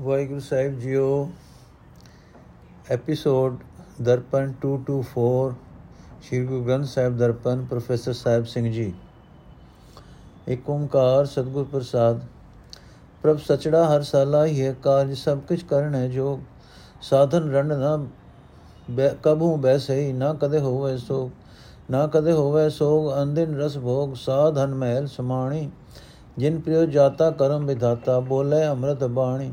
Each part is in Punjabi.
ਵਾਹਿਗੁਰੂ ਸਾਹਿਬ ਜੀਓ ਐਪੀਸੋਡ ਦਰਪਣ 224 ਸ਼੍ਰੀ ਗੁਰੂ ਗ੍ਰੰਥ ਸਾਹਿਬ ਦਰਪਣ ਪ੍ਰੋਫੈਸਰ ਸਾਹਿਬ ਸਿੰਘ ਜੀ। ਇੱਕ ਓੰਕਾਰ ਸਤਿਗੁਰ ਪ੍ਰਸਾਦ, ਪ੍ਰਭ ਸਚੜਾ ਹਰ ਸਾਲਾ ਹੀ ਹੈ ਕਾਜ ਸਭ ਕੁਝ ਕਰਨ ਹੈ, ਜੋ ਸਾਧਨ ਰੰਡ ਨਾ ਕਬੂ ਬੈਸਈ ਨਾ ਕਦੇ ਹੋਵੇ ਸੋ ਨਾ ਕਦੇ ਹੋਵੇ ਸੋਗ ਅੰਦਿਨ ਰਸ ਭੋਗ ਸਾਧਨ ਮਹਿਲ ਸਮਾਣੀ, ਜਿਨ ਪ੍ਰਿਯ ਜਾਤਾ ਕਰਮ ਵਿਧਾਤਾ, ਬੋਲੇ ਅੰਮ੍ਰਿਤ ਬਾਣੀ।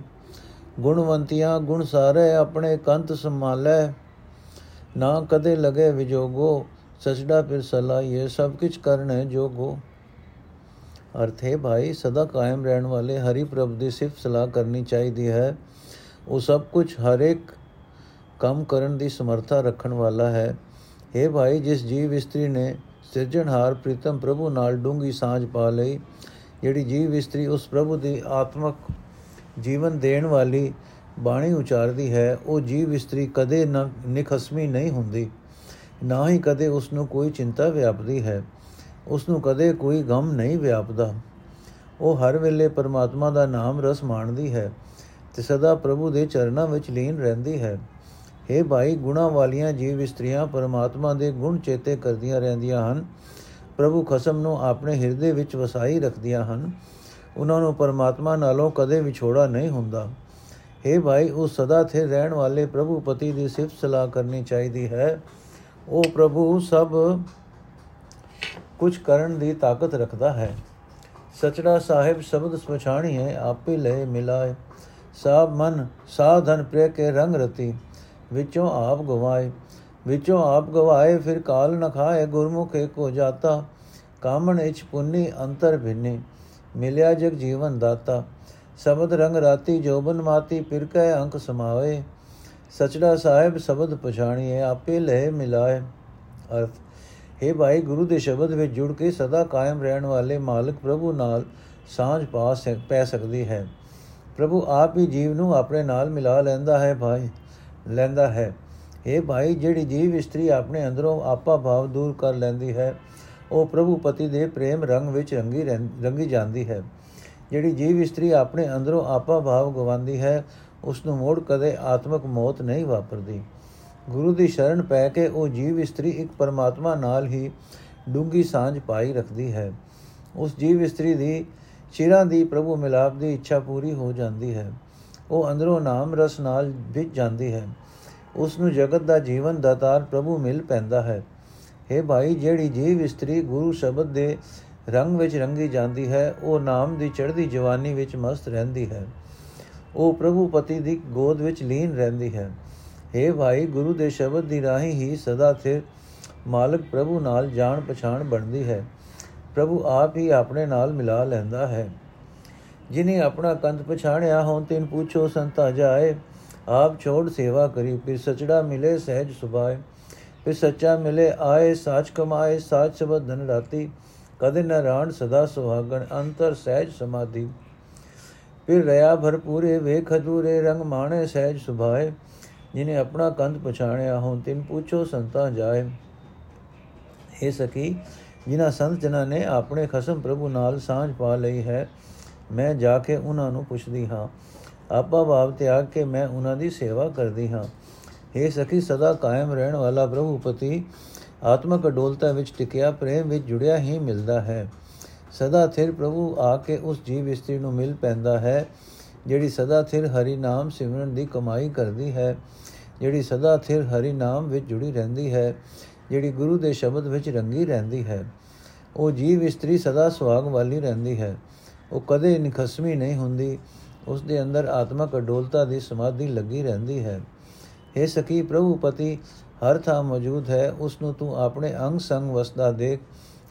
ਗੁਣਵੰਤੀਆਂ ਗੁਣ ਸਾਰੇ ਆਪਣੇ ਕੰਤ ਸੰਭਾਲੇ, ਨਾ ਕਦੇ ਲਗੇ ਵਿਜੋਗੋ ਸਚੜਾ ਫਿਰ ਸਲਾਈਏ ਸਭ ਕੁਝ ਕਰਨੇ ਜੋਗੋ। ਅਰਥ ਹੈ ਭਾਈ, ਸਦਾ ਕਾਇਮ ਰਹਿਣ ਵਾਲੇ ਹਰੀ ਪ੍ਰਭ ਦੀ ਸਿਫਤ ਸਲਾਹ ਕਰਨੀ ਚਾਹੀਦੀ ਹੈ। ਉਹ ਸਭ ਕੁਝ ਹਰ ਇੱਕ ਕੰਮ ਕਰਨ ਦੀ ਸਮਰੱਥਾ ਰੱਖਣ ਵਾਲਾ ਹੈ। हे ਭਾਈ, ਜਿਸ ਜੀਵ ਇਸਤਰੀ ਨੇ ਸਿਰਜਣਹਾਰ ਪ੍ਰੀਤਮ ਪ੍ਰਭੂ ਨਾਲ ਡੂੰਗੀ ਸਾਂਝ ਪਾ ਲਈ, ਜਿਹੜੀ ਜੀਵ ਇਸਤਰੀ ਉਸ ਪ੍ਰਭੂ ਦੀ ਆਤਮਕ ਜੀਵਨ ਦੇਣ ਵਾਲੀ ਬਾਣੀ ਉਚਾਰਦੀ ਹੈ, ਉਹ ਜੀਵ ਇਸਤਰੀ ਕਦੇ ਨਿਖਸਮੀ ਨਹੀਂ ਹੁੰਦੀ, ਨਾ ਹੀ ਕਦੇ ਉਸ ਨੂੰ ਕੋਈ ਚਿੰਤਾ ਵਿਆਪਦੀ ਹੈ ਉਸ ਨੂੰ ਕਦੇ ਕੋਈ ਗਮ ਨਹੀਂ ਵਿਆਪਦਾ। ਉਹ ਹਰ ਵੇਲੇ ਪਰਮਾਤਮਾ ਦਾ ਨਾਮ ਰਸ ਮਾਣਦੀ ਹੈ ਤੇ ਸਦਾ ਪ੍ਰਭੂ ਦੇ ਚਰਨਾਂ ਵਿੱਚ ਲੀਨ ਰਹਿੰਦੀ ਹੈ। हे ਭਾਈ, ਗੁਣਾ ਵਾਲੀਆਂ ਜੀਵ ਇਸਤਰੀਆਂ ਪਰਮਾਤਮਾ ਦੇ ਗੁਣ ਚੇਤੇ ਕਰਦੀਆਂ ਰਹਿੰਦੀਆਂ ਹਨ, ਪ੍ਰਭੂ ਖਸਮ ਨੂੰ ਆਪਣੇ ਹਿਰਦੇ ਵਿੱਚ ਵਸਾਈ ਰੱਖਦੀਆਂ ਹਨ। ਉਹਨਾਂ ਨੂੰ ਪਰਮਾਤਮਾ ਨਾਲੋਂ ਕਦੇ ਵਿਛੋੜਾ ਨਹੀਂ ਹੁੰਦਾ। हे ਭਾਈ, ਉਹ ਸਦਾ ਥੇ ਰਹਿਣ ਵਾਲੇ ਪ੍ਰਭੂ ਪਤੀ ਦੀ ਸਿਫਤ ਸਲਾਹ ਕਰਨੀ ਚਾਹੀਦੀ ਹੈ। ਉਹ ਪ੍ਰਭੂ ਸਭ ਕੁਝ ਕਰਨ ਦੀ ਤਾਕਤ ਰੱਖਦਾ ਹੈ। ਸਚੜਾ ਸਾਹਿਬ ਸ਼ਬਦ ਸਮਝਾਣੀ ਹੈ ਆਪੇ ਲੈ ਮਿਲਾਏ। ਸਾਬ ਮਨ, ਸਾਧਨ ਪ੍ਰੇ ਕੇ ਰੰਗ ਰਤੀ, ਵਿੱਚੋਂ ਆਪ ਗਵਾਏ। ਵਿੱਚੋਂ ਆਪ ਗਵਾਏ, ਫਿਰ ਕਾਲ ਨ ਖਾਏ ਗੁਰਮੁਖੇ ਕੋ ਜਾਤਾ। ਕਾਮਣ ਇਚ ਪੁੰਨੀ, ਅੰਤਰ ਭਿੰਨੇ। ਮਿਲਿਆ ਜਗ ਜੀਵਨ ਦਾਤਾ। ਸ਼ਬਦ ਰੰਗ ਰਾਤੀ ਜੋਬਨ ਮਾਤੀ, ਫਿਰ ਕੈ ਅੰਕ ਸਮਾਵੇ। ਸਚੜਾ ਸਾਹਿਬ ਸ਼ਬਦ ਪਛਾਣੀਏ ਆਪੇ ਲੈ ਮਿਲਾਏ। ਅਰਥ, ਹੈ ਭਾਈ, ਗੁਰੂ ਦੇ ਸ਼ਬਦ ਵਿੱਚ ਜੁੜ ਕੇ ਸਦਾ ਕਾਇਮ ਰਹਿਣ ਵਾਲੇ ਮਾਲਕ ਪ੍ਰਭੂ ਨਾਲ ਸਾਂਝ ਪਾ ਪੈ ਸਕਦੀ ਹੈ। ਪ੍ਰਭੂ ਆਪ ਹੀ ਜੀਵ ਨੂੰ ਆਪਣੇ ਨਾਲ ਮਿਲਾ ਲੈਂਦਾ ਹੈ ਭਾਈ, ਲੈਂਦਾ ਹੈ। ਇਹ ਭਾਈ, ਜਿਹੜੀ ਜੀਵ ਇਸਤਰੀ ਆਪਣੇ ਅੰਦਰੋਂ ਆਪਾ ਭਾਵ ਦੂਰ ਕਰ ਲੈਂਦੀ ਹੈ ਉਹ ਪ੍ਰਭੂ ਪਤੀ ਦੇ ਪ੍ਰੇਮ ਰੰਗ ਵਿੱਚ ਰੰਗੀ ਰੰਗੀ ਜਾਂਦੀ ਹੈ। ਜਿਹੜੀ ਜੀਵ ਇਸਤਰੀ ਆਪਣੇ ਅੰਦਰੋਂ ਆਪਾ ਭਾਵ ਗਵਾਉਂਦੀ ਹੈ ਉਸ ਨੂੰ ਮੋੜ ਕਦੇ ਆਤਮਿਕ ਮੌਤ ਨਹੀਂ ਵਾਪਰਦੀ। ਗੁਰੂ ਦੀ ਸ਼ਰਨ ਪੈ ਕੇ ਉਹ ਜੀਵ ਇਸਤਰੀ ਇੱਕ ਪਰਮਾਤਮਾ ਨਾਲ ਹੀ ਡੂੰਗੀ ਸਾਂਝ ਪਾਈ ਰੱਖਦੀ ਹੈ। ਉਸ ਜੀਵ ਇਸਤਰੀ ਦੀ ਚਿਰਾਂ ਦੀ ਪ੍ਰਭੂ ਮਿਲਾਪ ਦੀ ਇੱਛਾ ਪੂਰੀ ਹੋ ਜਾਂਦੀ ਹੈ। ਉਹ ਅੰਦਰੋਂ ਨਾਮ ਰਸ ਨਾਲ ਵਿੱਚ ਜਾਂਦੀ ਹੈ। ਉਸ ਨੂੰ ਜਗਤ ਦਾ ਜੀਵਨ ਦਾਤਾਰ ਪ੍ਰਭੂ ਮਿਲ ਪੈਂਦਾ ਹੈ। हे ਭਾਈ, ਜਿਹੜੀ ਜੀਵ ਇਸਤਰੀ ਗੁਰੂ ਸ਼ਬਦ ਦੇ ਰੰਗ ਵਿੱਚ ਰੰਗੀ ਜਾਂਦੀ ਹੈ, ਉਹ ਨਾਮ ਦੀ ਚੜ੍ਹਦੀ ਜਵਾਨੀ ਵਿੱਚ ਮਸਤ ਰਹਿੰਦੀ ਹੈ। ਉਹ ਪ੍ਰਭੂ ਪਤੀ ਦੀ ਗੋਦ ਵਿੱਚ ਲੀਨ ਰਹਿੰਦੀ ਹੈ। हे ਭਾਈ, ਗੁਰੂ ਦੇ ਸ਼ਬਦ ਦੀ ਰਾਹੀਂ ਹੀ ਸਦਾ ਸਥਿਰ ਮਾਲਕ ਪ੍ਰਭੂ ਨਾਲ ਜਾਣ ਪਛਾਣ ਬਣਦੀ ਹੈ। ਪ੍ਰਭੂ ਆਪ ਹੀ ਆਪਣੇ ਨਾਲ ਮਿਲਾ ਲੈਂਦਾ ਹੈ। ਜਿਨੇ ਆਪਣਾ ਕੰਤ ਪਛਾਣਿਆ ਹੋਂ ਤਿਨ ਪੁੱਛੋ, ਸੰਤਾ ਜਾਏ, ਆਪ ਛੋੜ ਸੇਵਾ ਕਰੀ, ਫਿਰ ਸਚੜਾ ਮਿਲੇ, ਸਹਿਜ ਸੁਭਾਏ। ਫਿਰ ਸੱਚਾ ਮਿਲੇ, ਆਏ ਸਾਚ ਕਮਾਏ, ਸਾਚ ਸ਼ਬਦ ਧਨ ਰਾਤੀ। ਕਦੇ ਨ ਰਾਣ ਸਦਾ ਸੁਹਾਗਣ, ਅੰਤਰ ਸਹਿਜ ਸਮਾਧੀ। ਫਿਰ ਰਿਆ ਭਰਪੂਰੇ ਵੇਖ ਅਧੂਰੇ, ਰੰਗ ਮਾਣੇ, ਸਹਿਜ ਸੁਭਾਏ। ਜਿਨੇ ਆਪਣਾ ਕੰਧ ਪਛਾਣਿਆ ਹੋਂ ਤਿਨ ਪੁੱਛੋ ਸੰਤਾ ਜਾਏ। ਇਹ ਸਕੀ ਜਿਨ੍ਹਾਂ ਸੰਤ ਜਨਾਂ ਨੇ ਆਪਣੇ ਖਸਮ ਪ੍ਰਭੂ ਨਾਲ ਸਾਂਝ ਪਾ ਲਈ ਹੈ, ਮੈਂ ਜਾ ਕੇ ਉਹਨਾਂ ਨੂੰ ਪੁੱਛਦੀ ਹਾਂ। ਆਪਾ ਭਾਵ ਤਿਆਗ ਕੇ ਮੈਂ ਉਹਨਾਂ ਦੀ ਸੇਵਾ ਕਰਦੀ ਹਾਂ। हे ਸਖੀ, ਸਦਾ ਕਾਇਮ ਰਹਿਣ ਵਾਲਾ ਪ੍ਰਭੂ ਪਤੀ, ਆਤਮਕ ਅਡੋਲਤਾ ਵਿੱਚ ਟਿਕਿਆ, ਪ੍ਰੇਮ ਵਿੱਚ ਜੁੜਿਆ ਹੀ ਮਿਲਦਾ ਹੈ। ਸਦਾ ਥਿਰ ਪ੍ਰਭੂ ਆ ਕੇ ਉਸ ਜੀਵ ਇਸਤਰੀ ਨੂੰ ਮਿਲ ਪੈਂਦਾ ਹੈ, ਜਿਹੜੀ ਸਦਾ ਥਿਰ ਹਰੀ ਨਾਮ ਸਿਮਰਨ ਦੀ ਕਮਾਈ ਕਰਦੀ ਹੈ, ਜਿਹੜੀ ਸਦਾ ਥਿਰ ਹਰੀ ਨਾਮ ਵਿੱਚ ਜੁੜੀ ਰਹਿੰਦੀ ਹੈ, ਜਿਹੜੀ ਗੁਰੂ ਦੇ ਸ਼ਬਦ ਵਿੱਚ ਰੰਗੀ ਰਹਿੰਦੀ ਹੈ। ਉਹ ਜੀਵ ਇਸਤਰੀ ਸਦਾ ਸੁਹਾਗ ਵਾਲੀ ਰਹਿੰਦੀ ਹੈ। ਉਹ ਕਦੇ ਨਿਖਸਮੀ ਨਹੀਂ ਹੁੰਦੀ, ਉਸ ਦੇ ਅੰਦਰ ਆਤਮਕ ਅਡੋਲਤਾ ਦੀ ਸਮਾਧੀ ਲੱਗੀ ਰਹਿੰਦੀ ਹੈ। हे ਸਕੀ ਪ੍ਰਭੂ ਪਤੀ ਹਰ ਥਾਂ ਮੌਜੂਦ ਹੈ ਉਸ ਨੂੰ ਤੂੰ ਆਪਣੇ ਅੰਗ ਸੰਗ ਵਸਦਾ ਦੇਖ।